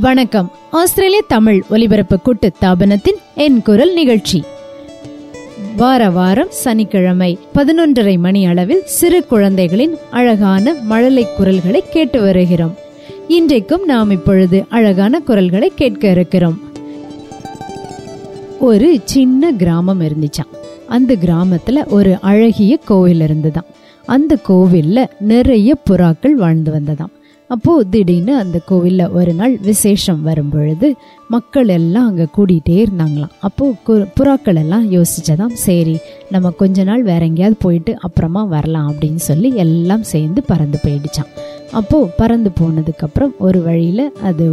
வணக்கம். ஆஸ்திரேலிய தமிழ் ஒலிபரப்பு கூட்டு தாபனத்தின் என் குரல் நிகழ்ச்சி. வார வாரம் சனிக்கிழமை பதினொன்றரை மணி அளவில் சிறு குழந்தைகளின் அழகான மழலை குரல்களை கேட்டு வருகிறோம். இன்றைக்கும் நாம் இப்பொழுது அழகான குரல்களை கேட்க இருக்கிறோம். ஒரு சின்ன கிராமம் இருந்துச்சாம். அந்த கிராமத்துல ஒரு அழகிய கோவில் இருந்ததாம். அந்த கோவில்ல நிறைய புறாக்கள் வாழ்ந்து வந்ததாம். அப்போ திடீர்னு அந்த கோவில்ல ஒரு நாள் விசேஷம் வரும் பொழுது மக்கள் எல்லாம் அங்க கூடிட்டே இருந்தாங்களாம். அப்போ கு- புறாக்கள் எல்லாம் யோசிச்சதாம் சரி நம்ம கொஞ்ச நாள் வேற எங்கேயாவது போயிட்டு அப்புறமா வரலாம் அப்படின்னு சொல்லி எல்லாம் சேர்ந்து பறந்து போயிடுச்சான் அப்போ பறந்து போனதுக்கு அப்புறம் ஒரு வழியில அது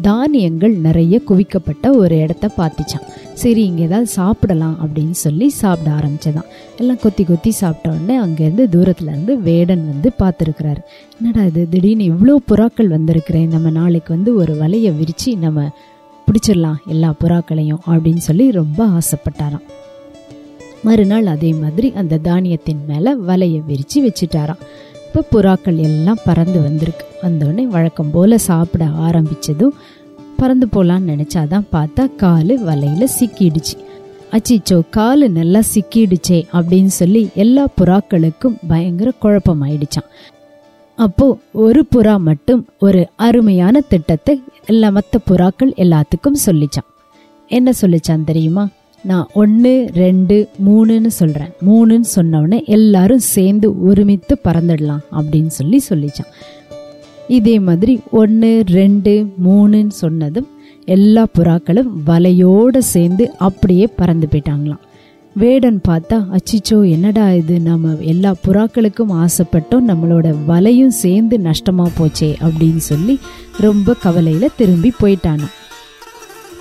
தானியங்கள் நிறைய குவிக்கப்பட்ட ஒரு இடத்த பார்த்துச்சான் சரி இங்கே ஏதாவது சாப்பிடலாம் அப்படின்னு சொல்லி சாப்பிட ஆரம்பிச்சதான் எல்லாம் கொத்தி கொத்தி சாப்பிட்ட உடனே அங்கேருந்து தூரத்துல இருந்து வேடன் வந்து பார்த்துருக்கிறாரு. என்னடா இது? திடீர்னு இவ்வளோ புறாக்கள் வந்திருக்கிறேன் நம்ம நாளைக்கு வந்து ஒரு வலையை விரித்து நம்ம பிடிச்சிடலாம் எல்லா புறாக்களையும் அப்படின்னு சொல்லி ரொம்ப ஆசைப்பட்டாராம். மறுநாள் அதே மாதிரி அந்த தானியத்தின் மேலே வலையை விரித்து வச்சுட்டாராம். இப்போ புறாக்கள் எல்லாம் பறந்து வந்திருக்கு. வந்தோடனே வழக்கம் போல சாப்பிட ஆரம்பிச்சதும் பறந்து போலான்னு நினைச்சாதான் பார்த்தா காலு வலையில சிக்கிடுச்சு. அச்சிச்சோ காலு நல்லா சிக்கிடுச்சே அப்படின்னு சொல்லி எல்லா புறாக்களுக்கும் பயங்கர குழப்பம் ஆயிடுச்சான் அப்போ ஒரு புறா மட்டும் ஒரு அருமையான திட்டத்தை எல்லா மற்ற புறாக்கள் எல்லாத்துக்கும் சொல்லிச்சான் என்ன சொல்லிச்சான் தெரியுமா? நான் ஒன்று ரெண்டு மூணுன்னு சொல்கிறேன் மூணுன்னு சொன்ன எல்லாரும் சேர்ந்து ஒருமித்து பறந்துடலாம் அப்படின்னு சொல்லி சொல்லிச்சான். இதே மாதிரி ஒன்று ரெண்டு மூணுன்னு சொன்னதும் எல்லா புறாக்களும் வலையோடு சேர்ந்து அப்படியே பறந்து போயிட்டாங்களாம். வேடன் பார்த்தா அச்சிச்சோ என்னடா இது? நம்ம எல்லா புறாக்களுக்கும் ஆசைப்பட்டோம் நம்மளோட வலையும் சேர்ந்து நஷ்டமாக போச்சே அப்படின்னு சொல்லி ரொம்ப கவலையில் திரும்பி போயிட்டானாம்.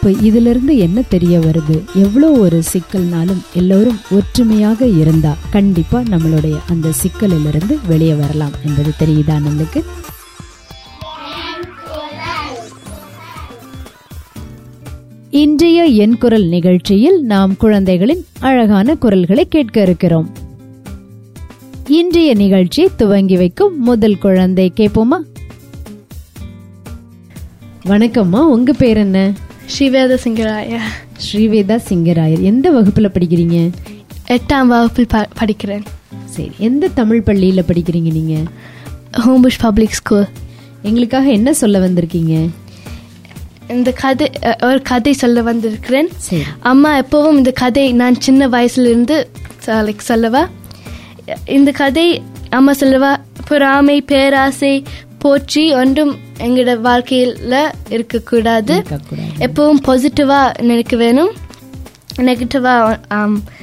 இப்போ இதுல இருந்து என்ன தெரிய வருது? எவ்வளோ ஒரு சிக்கல்னாலும் எல்லோரும் ஒற்றுமையாக இருந்தா கண்டிப்பா நம்மளுடைய அந்த சிக்கலிலிருந்து வெளியே வரலாம் என்பது தெரியுதா நம்மளுக்கு? இன்றைய என் குரல் நிகழ்ச்சியில் நாம் குழந்தைகளின் அழகான குரல்களை கேட்க இருக்கிறோம். இன்றைய நிகழ்ச்சியை துவங்கி வைக்கும் முதல் குழந்தை கேட்போமா? வணக்கம்மா உங்க பேர் என்ன? ஸ்ரீவேத சிங்கராய. ஸ்ரீவேதா சிங்கராயர். எந்த வகுப்புல படிக்கிறீங்க? எட்டாம் வகுப்பில் ப படிக்கிறேன். சரி எந்த தமிழ் பள்ளியில படிக்கிறீங்க நீங்க? Homebush public school. எங்களுக்காக என்ன சொல்ல வந்திருக்கீங்க? இந்த கதை ஒரு கதை சொல்ல வந்திருக்கிறேன். அம்மா எப்பவும் இந்த கதை நான் சின்ன வயசுல இருந்து like சொல்லவா? இந்த கதை அம்மா சொல்லவா? பொறாமை பேராசை போற்றி ஒன்றும் எங்களோட வாழ்க்கையில இருக்கக்கூடாது. எப்பவும் பாசிட்டிவா நினைக்க வேணும். நெகட்டிவா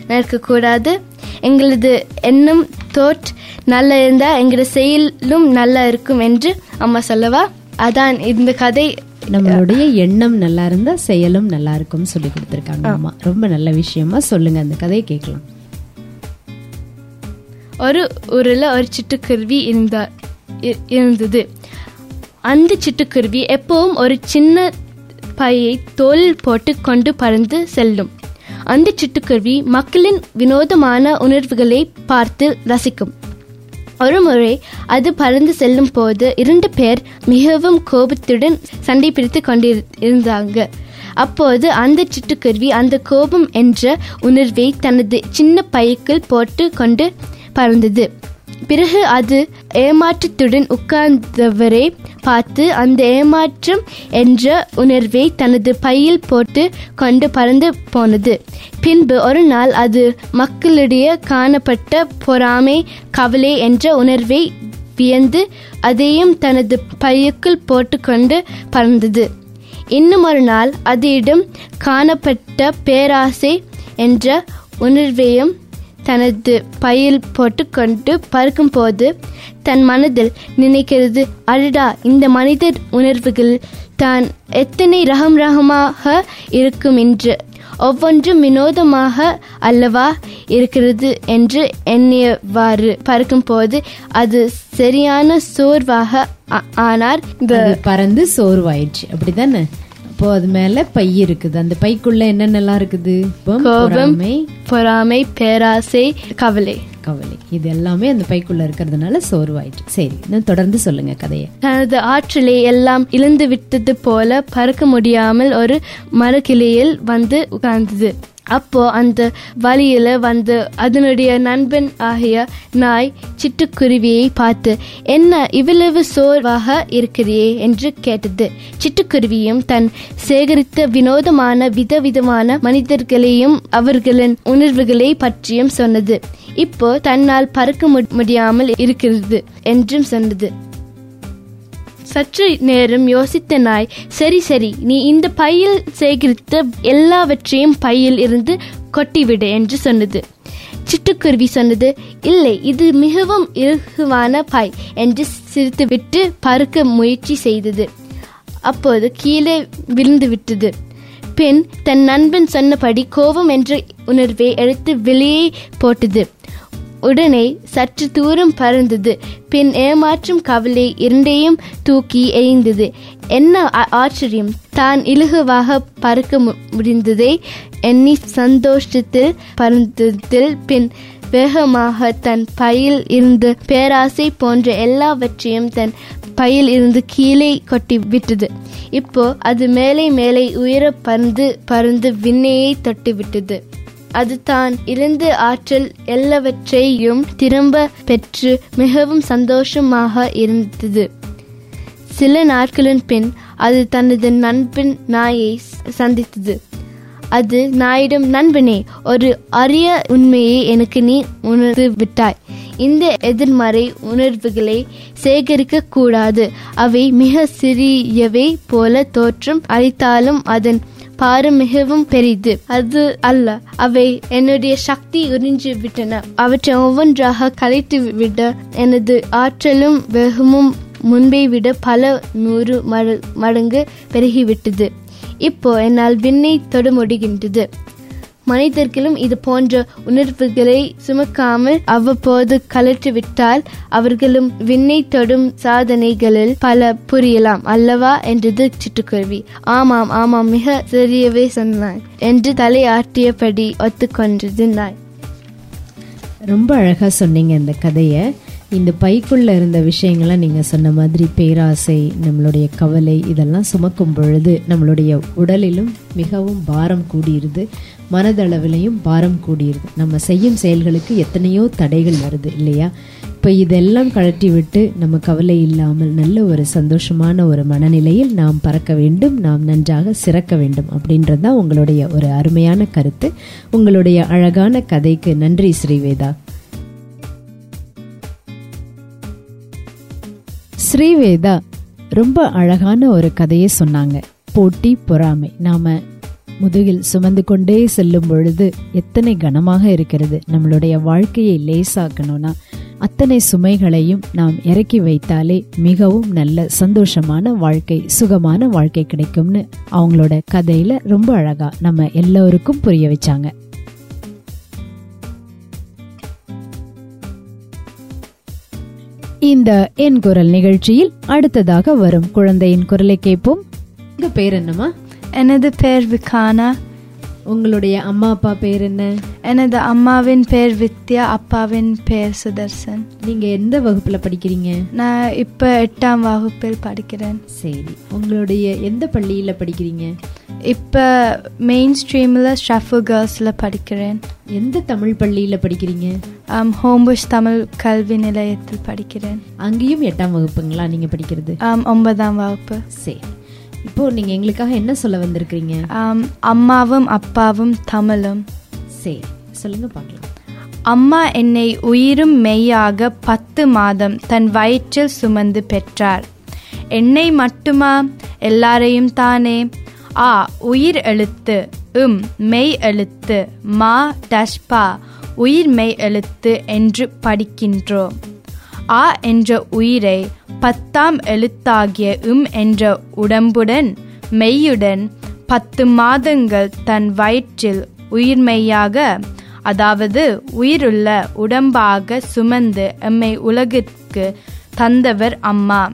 நினைக்கக்கூடாது. எங்களது எண்ணம் தோட் நல்லா இருந்தா எங்களோட செயலும் நல்லா இருக்கும் என்று அம்மா சொல்லவா? அதான் இந்த கதை. நம்மளுடைய எண்ணம் நல்லா இருந்தா செயலும் நல்லா இருக்கும்னு சொல்லி கொடுத்துருக்காங்க அம்மா. ரொம்ப நல்ல விஷயமா சொல்லுங்க அந்த கதையை கேட்கலாம். ஒரு ஊரில் ஒரு சிட்டுக்குருவி இருந்தா இருந்தது. அந்த சிட்டுக்குருவி எப்பவும் ஒரு சின்ன பையை தோல் போட்டு கொண்டு பறந்து செல்லும். அந்த சிட்டுக்குருவி மக்களின் வினோதமான உணர்வுகளை பார்த்து ரசிக்கும். ஒரு முறை அது பறந்து செல்லும் போது இரண்டு பேர் மிகவும் கோபத்துடன் சண்டை பிடித்து கொண்டிருந்தாங்க. அப்போது அந்த சிட்டுக்குருவி அந்த கோபம் என்ற உணர்வை தனது சின்ன பைக்குள் போட்டு கொண்டு பறந்தது. பிறகு அது ஏமாற்றத்துடன் உட்கார்ந்தவரை பார்த்து அந்த ஏமாற்றம் என்ற உணர்வை தனது பையில் போட்டு கொண்டு பறந்து போனது. பின்பு ஒரு நாள் அது மக்களிடையே காணப்பட்ட பொறாமை கவலை என்ற உணர்வை வியந்து அதையும் தனது பையுக்குள் போட்டுக்கொண்டு பறந்தது. இன்னும் ஒரு நாள் அதிடம் காணப்பட்ட பேராசை என்ற உணர்வையும் தனது பையில் போட்டுக்கொண்டு பறக்கும்போது தன் மனதில் நினைக்கிறது அடடா இந்த மனிதர் உணர்வுகள் தான் எத்தனை ரகம் ரகமாக இருக்கும் என்று. ஒவ்வொன்றும் வினோதமாக அல்லவா இருக்கிறது என்று எண்ணியவாறு பறக்கும்போது அது சரியான சோர்வாக ஆனார். இந்த பறந்து சோர்வாயிடுச்சு அப்படிதானே அப்போ அது மேல பை இருக்குது. அந்த பைக்குள்ள என்னென்னலாம் இருக்குது? கோபம், பொறாமை, பேராசை கவலை. கவலை. இது எல்லாமே அந்த பைக்குள்ள இருக்கிறதுனால சோர்வாயிட்டு. சரி இன்னும் தொடர்ந்து சொல்லுங்க கதையை. தனது ஆற்றலை எல்லாம் இழந்து விட்டது போல பறக்க முடியாமல் ஒரு மரக்கிளையில் வந்து உட்கார்ந்தது. அப்போ அந்த வழியில வந்து அதனுடைய நண்பன் ஆகிய நாய் சிட்டுக்குருவியை பார்த்து என்ன இவ்வளவு சோர்வாக இருக்கிறியே? என்று கேட்டது. சிட்டுக்குருவியும் தன் சேகரித்த வினோதமான விதவிதமான மனிதர்களையும் அவர்களின் உணர்வுகளை பற்றியும் சொன்னது. இப்போ தன்னால் பறக்க மு- முடியாமல் இருக்கிறது என்றும் சொன்னது. சற்று நேரம் யோசித்த நாய் சரி சரி நீ இந்த பையில் சேகரித்த எல்லாவற்றையும் பையில் இருந்து கொட்டிவிடு என்று சொன்னது. சிட்டுக்குருவி சொன்னது இல்லை இது மிகவும் இலகுவான பை என்று சிரித்துவிட்டு பறக்க முயற்சி செய்தது. அப்போது கீழே விழுந்து விட்டது பின் தன் நண்பன் சொன்னபடி கோபம் என்ற உணர்வை எடுத்து வெளியே போட்டது. உடனே சற்று தூரம் பறந்தது. பின் ஏமாற்றும் கவலை இரண்டையும் தூக்கி எறிந்தது. என்ன ஆ- ஆச்சரியம்? தான் இலகுவாக பறக்க முடிந்ததை எண்ணி சந்தோஷத்தில் பறந்ததில் பின் வேகமாக தன் பையில் இருந்து பேராசை போன்ற எல்லாவற்றையும் தன் பையில் இருந்து கீழே கொட்டி விட்டது. இப்போ அது மேலே மேலே உயர பறந்து பறந்து விண்ணையை தொட்டு விட்டது. அது தான் இழந்த ஆற்றல் எல்லாவற்றையும் திரும்ப பெற்று மிகவும் சந்தோஷமாக இருந்தது. சில நாட்களின் பின் அது தனது நண்பன் நாயை சந்தித்தது. அது நாயிடம் நண்பனே ஒரு அரிய உண்மையை எனக்கு நீ உணர்ந்து விட்டாய். இந்த எதிர்மறை உணர்வுகளை சேகரிக்க கூடாது. அவை மிக சிறியவை போல தோற்றம் அளித்தாலும் அதன் பாரு மிகவும் பெரிது. அது அல்ல அவை என்னுடைய சக்தி உறிஞ்சு விட்டன. அவற்றை ஒவ்வொன்றாக கலைத்து விட எனது ஆற்றலும் வெகுமும் முன்பை விட பல நூறு மடங்கு பெருகிவிட்டது. இப்போ என்னால் விண்ணை தொட முடிகின்றது. மனிதர்களும் இது போன்ற உணர்வுகளை சுமக்காமல் அவ்வப்போது கலற்றிவிட்டால் அவர்களும் விண்ணை தொடும் சாதனைகளில் பல புரியலாம். அல்லவா? என்றது சிட்டுக்குருவி. ஆமாம் ஆமாம் மிக சரியவே சொன்னாய் என்று தலையாட்டியபடி ஒத்துக்கொண்டது நாய் ரொம்ப அழகா சொன்னீங்க இந்த கதையை. இந்த பைக்குள்ள இருந்த விஷயங்களை நீங்க சொன்ன மாதிரி பேராசை நம்மளுடைய கவலை இதெல்லாம் சுமக்கும் பொழுது நம்மளுடைய உடலிலும் மிகவும் பாரம் கூடியிருது மனதளவிலையும் பாரம் கூடியிருது நம்ம செய்யும் செயல்களுக்கு எத்தனையோ தடைகள் வருது இல்லையா? இப்போ இதெல்லாம் கழட்டி விட்டு நம்ம கவலை இல்லாமல் நல்ல ஒரு சந்தோஷமான ஒரு மனநிலையில் நாம் பறக்க வேண்டும் நாம் நன்றாக சிறக்க வேண்டும் அப்படின்றது தான் உங்களுடைய ஒரு அருமையான கருத்து. உங்களுடைய அழகான கதைக்கு நன்றி ஸ்ரீவேதா. ஸ்ரீவேதா ரொம்ப அழகான ஒரு கதையை சொன்னாங்க. போட்டி பொறாமை. நாம முதுகில் சுமந்து கொண்டே செல்லும் பொழுது எத்தனை கனமாக இருக்கிறது. நம்மளுடைய வாழ்க்கையை லேசாக்கணும்னா அத்தனை சுமைகளையும் நாம் இறக்கி வைத்தாலே மிகவும் நல்ல சந்தோஷமான வாழ்க்கை சுகமான வாழ்க்கை கிடைக்கும்னு அவங்களோட கதையில ரொம்ப அழகா நம்ம எல்லோருக்கும் புரிய வச்சாங்க. இந்த என் குரல் நிகழ்ச்சியில் அடுத்ததாக வரும் குழந்தையின் குரலை கேட்போம். உங்க பேர் என்னம்மா? எனது பெயர் விகானா. உங்களுடைய அம்மா அப்பா பேர் என்ன? எனது அம்மாவின் பெயர் வித்யா அப்பாவின் பெயர் சுதர்சன். நீங்க எந்த வகுப்புல படிக்கிறீங்க? நான் இப்போ எட்டாம் வகுப்பில் படிக்கிறேன். சரி. உங்களுடைய எந்த பள்ளியில படிக்கிறீங்க? இப்போ மெயின் ஸ்ட்ரீமில் ஷஃபு கேர்ள்ஸில் படிக்கிறேன். எந்த தமிழ் பள்ளியில படிக்கிறீங்க? ஆம், ஹோம்புஷ் தமிழ் கல்வி நிலையத்தில் படிக்கிறேன். அங்கேயும் எட்டாம் வகுப்புங்களா நீங்க படிக்கிறது? ஒன்பதாம் வகுப்பு. சரி. இப்போ நீங்க எங்களுக்காக என்ன சொல்ல வந்திருக்கிறீங்க? ஆம், அம்மாவும் அப்பாவும் தமிழும். சரி சொல்லுங்க பார்க்கலாம். அம்மா என்னை உயிரும் மெய்யாக பத்து மாதம் தன் வயிற்றில் சுமந்து பெற்றார். என்னை மட்டுமா? எல்லாரையும் தானே. ஆ உயிர் எழுத்து உம் மெய் எழுத்து மா டஷ்பா உயிர் மெய் எழுத்து என்று படிக்கின்றோம். ஆ என்ற உயிரை பத்தாம் எழுத்தாகிய உம் என்ற உடம்புடன் மெய்யுடன் பத்து மாதங்கள் தன் வயிற்றில் உயிர்மெய்யாக அதாவது உயிருள்ள உடம்பாக சுமந்து எம்மை உலகிற்கு தந்தவர் அம்மா.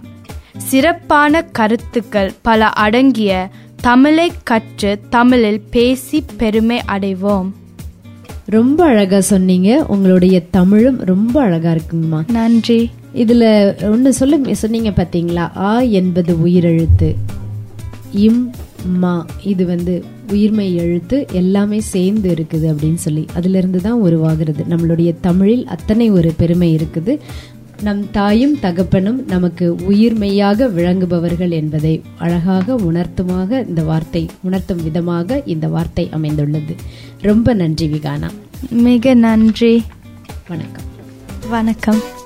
சிறப்பான கருத்துக்கள் பல அடங்கிய தமிழை கற்று தமிழில் பேசி பெருமை அடைவோம். ரொம்ப அழகா சொன்னீங்க. உங்களுடைய தமிழும் ரொம்ப அழகா இருக்குங்கம்மா. நன்றி. இதுல ஒன்னு சொல்ல சொன்னீங்க பாத்தீங்களா? ஆ என்பது உயிரெழுத்து. இம் மா. இது வந்து உயிர்மை எழுத்து எல்லாமே சேர்ந்து இருக்குது அப்படின்னு சொல்லி. அதுல இருந்து தான் உருவாகிறது. நம்மளுடைய தமிழில் அத்தனை ஒரு பெருமை இருக்குது. நம் தாயும் தகப்பனும் நமக்கு உயிர்மெய்யாக விளங்குபவர்கள் என்பதை அழகாக உணர்த்துமாக இந்த வார்த்தை உணர்த்தும் விதமாக இந்த வார்த்தை அமைந்துள்ளது. ரொம்ப நன்றி விகானா. மிக நன்றி. வணக்கம். வணக்கம்.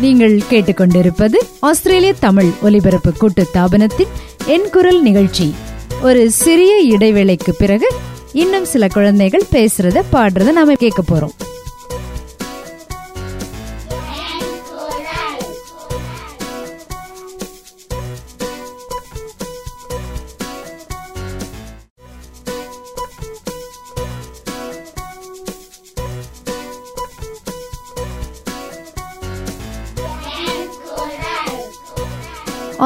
நீங்கள் கேட்டுக்கொண்டிருப்பது ஆஸ்திரேலிய தமிழ் ஒலிபரப்பு கூட்டு தாபனத்தின் என் குரல் நிகழ்ச்சி. ஒரு சிறிய இடைவேளைக்கு பிறகு இன்னும் சில குழந்தைகள் பேசுறத பாடுறத நாம கேட்க போறோம்.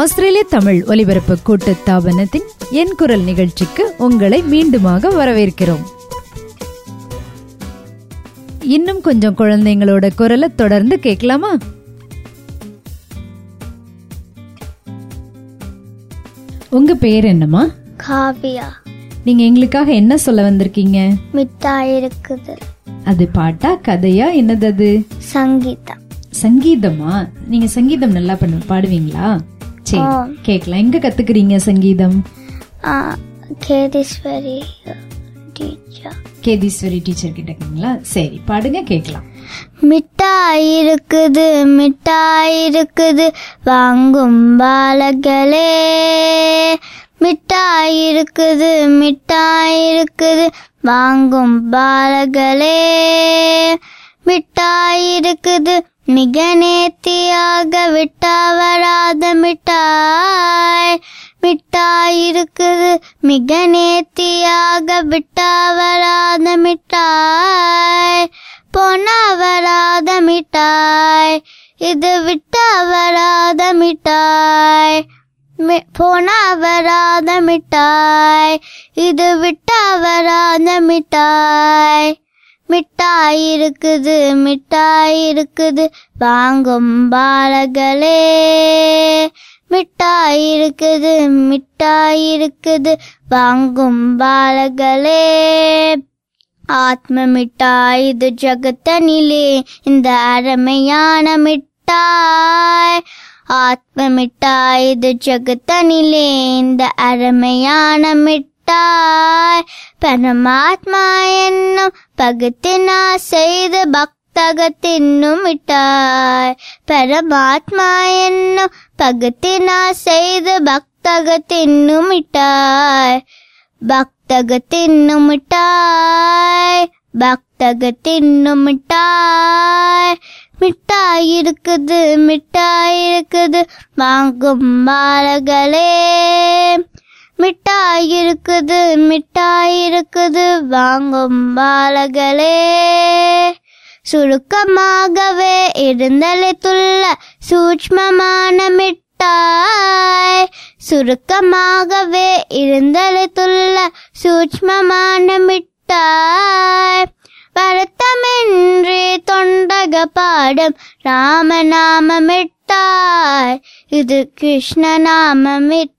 ஆஸ்திரேலிய தமிழ் ஒலிபரப்பு கூட்டு தாபனத்தின் என் குரல் நிகழ்ச்சிக்கு உங்களை மீண்டுமாக வரவேற்கிறோம். இன்னும் கொஞ்சம் குழந்தைங்களோட குரலை தொடர்ந்து கேட்கலாமா? உங்க பேர் என்னம்மா? காவியா. நீங்க எங்களுக்காக என்ன சொல்ல வந்திருக்கீங்க? மிட்டாய் இருக்குது. அது பாட்டா கதையா என்னது அது? சங்கீதா சங்கீதமா? நீங்க சங்கீதம் நல்லா பண்ண பாடுவீங்களா? சரி. ஆ. கேக்கலாம் எங்க கத்துக்கிறீங்க சங்கீதம்? கேதீஸ்வரி டீச்சர். கேதீஸ்வரி டீச்சர் கிட்ட இருக்கீங்களா சரி பாடுங்க கேக்கலாம் மிட்டாய் இருக்குது மிட்டாய் இருக்குது வாங்கும் பாலகளே. மிட்டாய் இருக்குது மிட்டாய் இருக்குது வாங்கும் பாலகளே. மிட்டாய் இருக்குது நிகநேத்தியாக நேர்த்தியாக விட்டா வராத மிட்டாய் மிட்டாய் இருக்குது. மிக நேர்த்தியாக விட்டா வராத மிட்டாய் போனா வராத மிட்டாய். இது விட்டா வராத மிட்டாய் மி- போனா வராத மிட்டாய். இது விட்டா வராத மிட்டாய். மிட்டாய் இருக்குது மிட்டாய் இருக்குது வாங்கும் பாலகளே மிட்டாய் இருக்குது மிட்டாய் இருக்குது வாங்கும் பாலகளே. ஆத்ம மிட்டாய் இது ஜகத்தனிலே. இந்த அருமையான மிட்டாய் ஆத்ம மிட்டாய் இது ஜகத்தனிலே. இந்த அருமையான மிட்டாய். பரமாத்மா என்னும் பகுத்தினா செய்த பக்தகத்தின்னும் தின்னும் பரமாத்மா என்னும் பகுத்தினா செய்த பக்தகத்தின்னும் தின்னும் பக்தகத்தின்னும் பக்தக பக்தகத்தின்னும் மிட்டாய் பக்தக தின்னும் மிட்டாய் இருக்குது மிட்டாய் இருக்குது வாங்கும் பாலகளே மிட்டாய் இருக்குது மிட்டாய் இருக்குது வாங்கும் பாலகளே சுருக்கமாகவே இருந்தளித்துள்ள சூட்ச்மமான மிட்டாய். சுருக்கமாகவே இருந்தளித்துள்ள சூட்ச்மமான மிட்டாய். வருத்தமின்றி தொண்டக பாடும் ராமநாம மிட்டாய். இது கிருஷ்ணநாம மிட்டாய்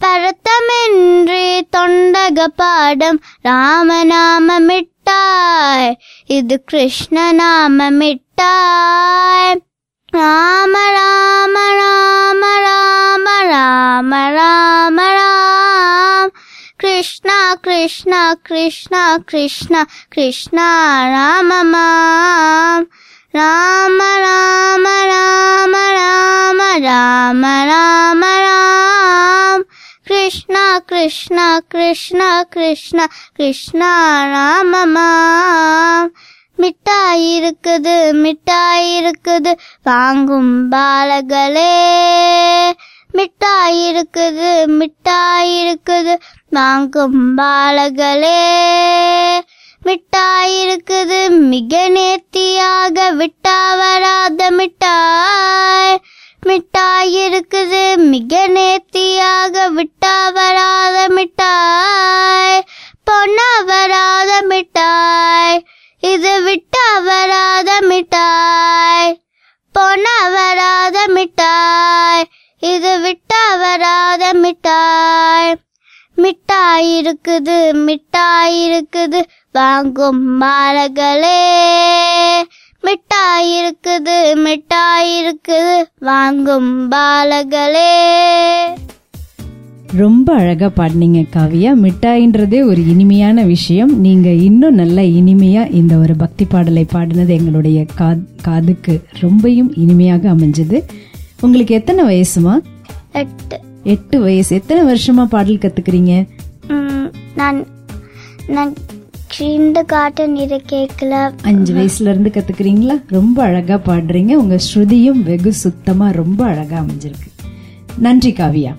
பரத்தமின்றி தொண்டக பாடம் ராமநாமமிட்டாய் இது கிருஷ்ணநாமமிட்டாய் ராம ராம ராம ராம ராம ராம ராம். கிருஷ்ணா கிருஷ்ணா கிருஷ்ணா கிருஷ்ணா கிருஷ்ணா ராமமாம் ராம ராம ராம ராம ராம ராம ராம். கிருஷ்ணா கிருஷ்ணா கிருஷ்ணா கிருஷ்ணா கிருஷ்ணா ராமமாம் மிட்டாய் இருக்குது மிட்டாய் இருக்குது வாங்கும் பாலகளே. மிட்டாய் இருக்குது மிட்டாய் இருக்குது வாங்கும் பாலகளே. மிட்டாய் இருக்குது மிக நேர்த்தியாக விட்டா வராத மிட்டாய். மிட்டாய் இருக்குது மிக நேர்த்தியாக விட்டா வராத மிட்டாய். பொண்ணா வராத மிட்டாய். இது விட்டா வராத மிட்டாய். பொண்ணா வராத மிட்டாய். இது விட்டா வராத மிட்டாய். மிட்டாய் இருக்குது மிட்டாய் வாங்கும் மாலகளே. மிட்டாய் இருக்குது மிட்டாய் இருக்குது வாங்கும் பாலகளே ரொம்ப அழகா பாடினீங்க காவியா. மிட்டாயின்றதே ஒரு இனிமையான விஷயம். நீங்க இன்னும் நல்ல இனிமையா இந்த ஒரு பக்தி பாடலை பாடினது எங்களுடைய கா- காதுக்கு ரொம்பவும் இனிமையாக அமைஞ்சது. உங்களுக்கு எத்தனை வயசுமா? எட்டு. எட்டு வயசு. எத்தனை வருஷமா பாடல் கத்துக்கிறீங்க? நான் நான் கிண்டு காட்டன் இதை கேட்கல. அஞ்சு வயசுல இருந்து கத்துக்கிறீங்களா? ரொம்ப அழகா பாடுறீங்க. உங்க ஸ்ருதியும் வெகு சுத்தமா ரொம்ப அழகா அமைஞ்சிருக்கு. நன்றி காவியா.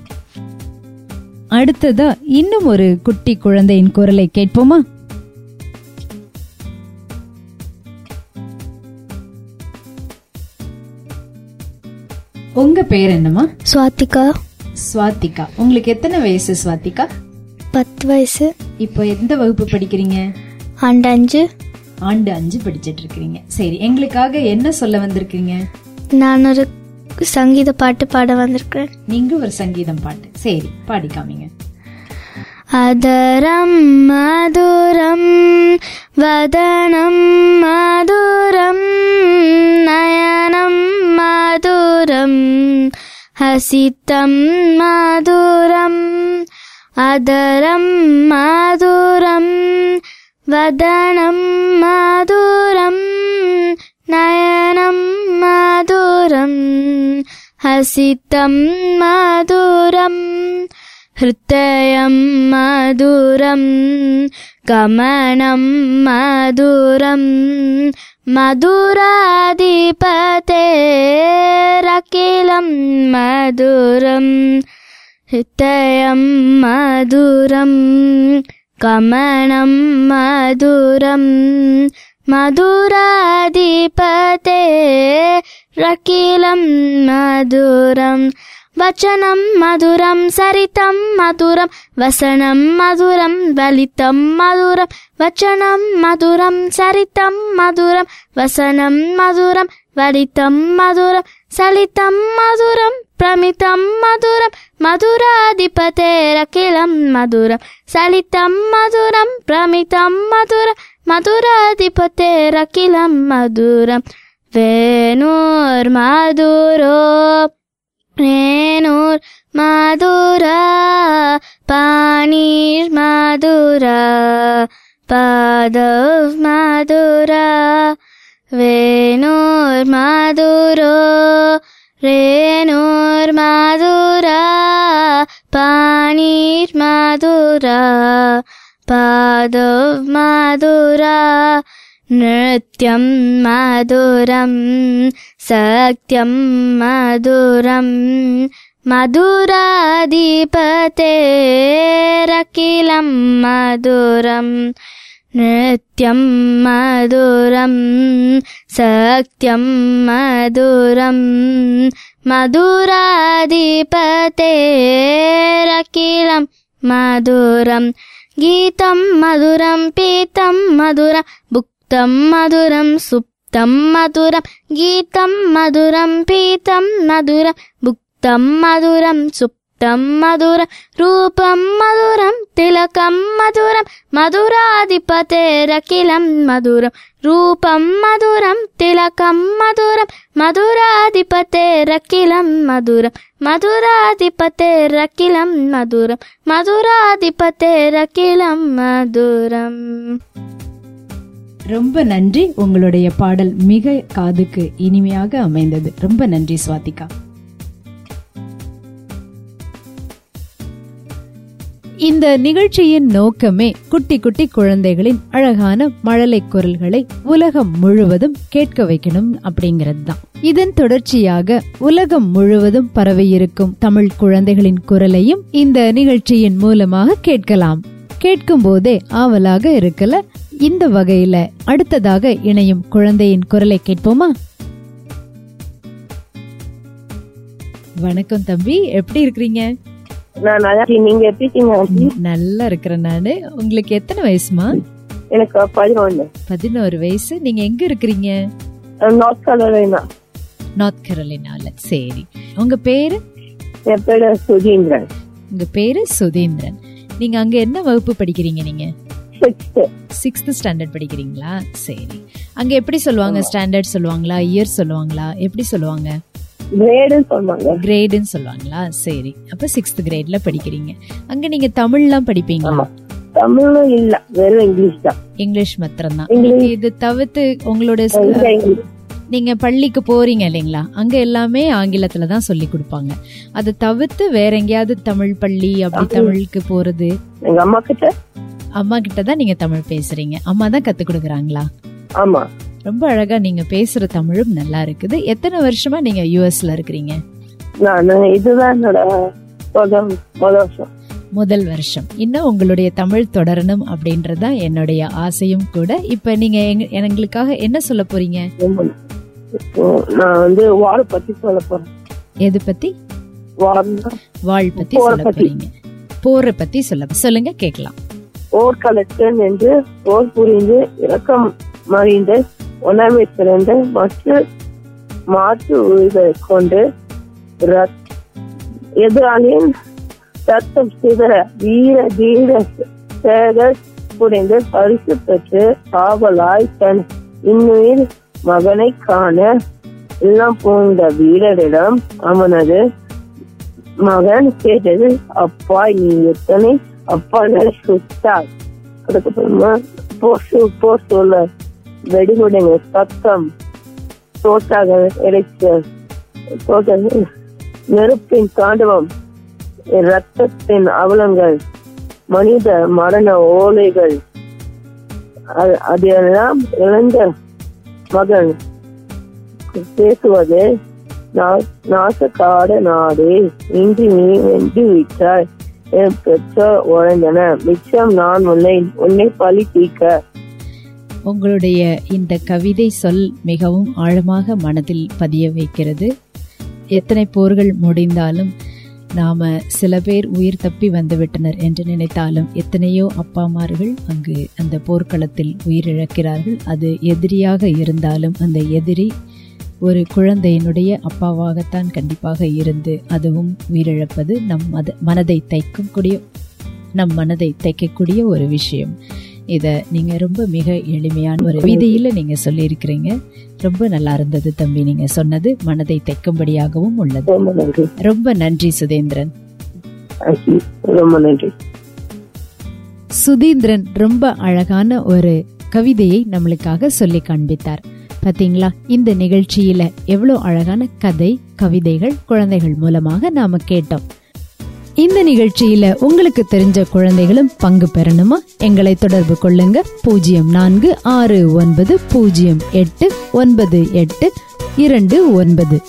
அடுத்ததா இன்னும் ஒரு குட்டி குழந்தையின் குரலை கேட்போமா? உங்க பேர் என்னம்மா? ஸ்வாதிகா ஸ்வாதிகா உங்களுக்கு எத்தனை வயசு ஸ்வாதிகா பத்து வயசு. இப்போ எந்த வகுப்பு படிக்கிறீங்க? ஆண்டு அஞ்சு ஆண்டு அஞ்சு படிச்சிட்டு இருக்கீங்க சரி எங்களுக்காக என்ன சொல்ல வந்திருக்கீங்க நான் ஒரு சங்கீத பாட்டு பாட வந்திருக்கிறேன். நீங்க ஒரு சங்கீதம் பாட்டு. சரி பாடி காமிங்க அதரம் மதுரம் வதனம் மதுரம் நயனம் மதுரம் ஹசிதம் மதுரம் அதரம் மதுரம் वदनं मधुरम् नयनं मधुरम् हसितं माधुरम् हृदयं मधुरम् गमनं मधुरम् मधुराधिपतेरकिलं मधुरम् हृदयं मधुरम् गमनं मधुरं मधुराधिपतेरखिलं मधुरम् वचनं मधुरं सरितं मधुरं वसनं मधुरं वलितं मधुरं वचनं मधुरं सरितं मधुरं वसनं मधुरं वलितं मधुरं सलितं मधुरं प्रमितं मधुरं मधुराधिपतेरखिलं मधुरं सलितं मधुरं प्रमितं मधुरं मधुराधिपतेरखिलं मधुरं वेणोर्मधुरो रेणुर् मधुरा पाणिर्मधुरा पादव मधुरा वेणुर्मधुरो रेणुर्मधुरा पाणिर्मधुरा पादव मधुरा नृत्यं मधुरं सत्यं मधुरं। मधुराधिपतेरखिलं मधुरं नृत्यं मधुरं सत्यं मधुरं मधुराधिपतेरखिलं मधुरं गीतं मधुरं पीतं मधुरं भुक्तं मधुरं सुप्तं मधुरं गीतं मधुरं पीतं मधुरं भुक्तं मधुरं மொத்தம் மதுரம் ரூபம் மதுரம் திலகம் மதுரம் மதுராதிபதேரகிலம் மதுரம். ரூபம் மதுரம் திலகம் மதுரம் மதுராதிபதேரகிலம் மதுரம். மதுராதிபதேரகிலம் மதுரம் மதுராதிபதேரகிலம் மதுரம். ரொம்ப நன்றி. உங்களுடைய பாடல் மிக காதுக்கு இனிமையாக அமைந்தது. ரொம்ப நன்றி சுவாதிகா இந்த நிகழ்ச்சியின் நோக்கமே குட்டி குட்டி குழந்தைகளின் அழகான மழலை குரல்களை உலகம் முழுவதும் கேட்க வைக்கணும் அப்படிங்கிறது தான் இதன் தொடர்ச்சியாக உலகம் முழுவதும் பரவியிருக்கும் தமிழ் குழந்தைகளின் குரலையும் இந்த நிகழ்ச்சியின் மூலமாக கேட்கலாம். கேட்கும் போதே ஆவலாக இருக்கல இந்த வகையில அடுத்ததாக இணையும் குழந்தையின் குரலை கேட்போமா? வணக்கம் தம்பி எப்படி இருக்கிறீங்க? நான் நல்லா. நீங்க எப்படி? நல்லா இருக்கிறேன் நானு. உங்களுக்கு எத்தனை வயசுமா? எனக்கு பதினொன்னு. பதினோரு வயசு. நீங்க எங்க இருக்கிறீங்க? நார்த் கரோலினா நார்த் கரோலினால சரி. உங்க பேரு? என் பேரு சுதீந்திரன் உங்க பேரு சுதேந்திரன். நீங்க அங்க என்ன வகுப்பு படிக்கிறீங்க நீங்க? சிக்ஸ்த் ஸ்டாண்டர்ட் படிக்கிறீங்களா? சரி. அங்க எப்படி சொல்லுவாங்க? ஸ்டாண்டர்ட் சொல்லுவாங்களா? இயர் சொல்லுவாங்களா? எப்படி சொல்லுவாங்க? கிரேடுன்னு சொல்லுவாங்களா? சரி. அப்ப சிக்ஸ்த் கிரேட்ல படிக்கிறீங்க. அங்க நீங்க தமிழ்லாம் படிப்பீங்களா. தமிழும் இல்ல. வெறும் இங்கிலீஷ் தான். இங்கிலீஷ் மாத்திரம்தான். இங்கிலீஷ். இது தவிர்த்து உங்களோட நீங்க பள்ளிக்கு போறீங்க இல்லைங்களா? அங்க எல்லாமே ஆங்கிலத்துல தான் சொல்லி கொடுப்பாங்க. அதை தவிர்த்து வேற எங்கேயாவது தமிழ் பள்ளி அப்படி தமிழுக்கு போறது? எங்க அம்மா கிட்ட? அம்மா கிட்ட தான் நீங்க தமிழ் பேசுறீங்க. அம்மா தான் கத்து கொடுக்குறாங்களா? ஆமா. ரொம்ப அழகா நீங்க பேசுற தமிழும் நல்லா இருக்குது. எத்தனை வருஷமா நீங்க யூஎஸ்ல இருக்கிறீங்க? நான் இதுதான் என்னோட முதல் வருஷம். முதல் வருஷம். இன்னும் உங்களுடைய தமிழ் தொடரணும் அப்படின்றதுதான் என்னுடைய ஆசையும் கூட. இப்ப நீங்க எங்க- எங்களுக்காக என்ன சொல்ல போறீங்க? நான் வந்து வார பத்தி சொல்ல போறேன். எது பத்தி? வாழ் பத்தி சொல்ல. போறீங்க. போரை பத்தி சொல்ல சொல்லுங்க கேட்கலாம். போர் களத்தில் என்று போர் புரிந்து இரக்கம் மறிந்து உணவை திறந்து மற்ற மாற்று உயிர்களை கொண்டு ரத்- எதிராளியின் சத்தம் சிதற வீர தீர சேகர் புரிந்து பரிசு பெற்று காவலாய் தன் இன்னுயிர் மகனை காண எல்லாம் பூந்த வீரரிடம் அவனது மகன் கேட்டது அப்பா நீ எத்தனை அப்பா சுத்தார் அதுக்கப்புறமா போ சொல்ல வெடிகுடைங்க சத்தம் தோட்டாக இறைச்சல் தோட்ட நெருப்பின் தாண்டவம் ரத்தத்தின் அவலங்கள் மனித மரண ஓலைகள் அது- அதெல்லாம் இழந்த மகன் பேசுவது நா- நாசக்காடு நாடு. இன்று நீ வென்று விட்டாய். என் பெற்றோர் உழைந்தன. மிச்சம் நான் உன்னை உன்னை பழி தீக்க உங்களுடைய இந்த கவிதை சொல் மிகவும் ஆழமாக மனதில் பதிய வைக்கிறது. எத்தனை போர்கள் முடிந்தாலும் நாம சில பேர் உயிர் தப்பி வந்துவிட்டனர் என்று நினைத்தாலும் எத்தனையோ அப்பாமார்கள் அங்கு அந்த போர்க்களத்தில் உயிரிழக்கிறார்கள். அது எதிரியாக இருந்தாலும் அந்த எதிரி ஒரு குழந்தையினுடைய அப்பாவாகத்தான் கண்டிப்பாக இருந்து அதுவும் உயிரிழப்பது நம் மத மனதை தைக்கக்கூடிய நம் மனதை தைக்கக்கூடிய ஒரு விஷயம். இதை நீங்க ரொம்ப மிக எளிமையான ஒரு விதியில நீங்க சொல்லியிருக்கிறீங்க. ரொம்ப நல்லா இருந்தது தம்பி. நீங்க சொன்னது மனதை தைக்கும்படியாகவும் உள்ளது. ரொம்ப நன்றி. சுதேந்திரன். ரொம்ப நன்றி. சுதீந்திரன் ரொம்ப அழகான ஒரு கவிதையை நம்மளுக்காக சொல்லி காண்பித்தார். பாத்தீங்களா? இந்த நிகழ்ச்சியில எவ்வளவு அழகான கதை கவிதைகள் குழந்தைகள் மூலமாக நாம கேட்டோம். இந்த நிகழ்ச்சியில உங்களுக்கு தெரிஞ்ச குழந்தைகளும் பங்கு பெறணுமா? எங்களை தொடர்பு கொள்ளுங்க. பூஜ்ஜியம் நான்கு ஆறு ஒன்பது பூஜ்ஜியம் எட்டு ஒன்பது எட்டு இரண்டு ஒன்பது.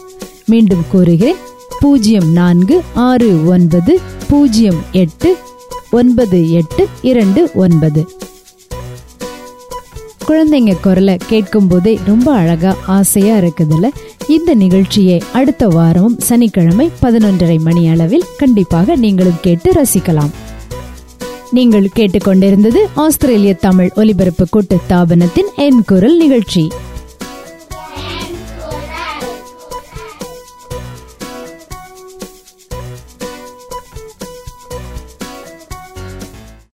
மீண்டும் கூறுகிறேன். பூஜ்ஜியம் நான்கு ஆறு ஒன்பது பூஜ்ஜியம் எட்டு ஒன்பது எட்டு இரண்டு ஒன்பது. குழந்தைங்க குரலை கேட்கும் போதே ரொம்ப அழகா ஆசையா இருக்குதுல்ல? இந்த நிகழ்ச்சியை அடுத்த வாரமும் சனிக்கிழமை பதினொன்றரை மணி அளவில் கண்டிப்பாக நீங்களும் கேட்டு ரசிக்கலாம். நீங்கள் கேட்டுக்கொண்டிருந்தது ஆஸ்திரேலிய தமிழ் ஒலிபரப்பு கூட்டு ஸ்தாபனத்தின் என் குரல் நிகழ்ச்சி.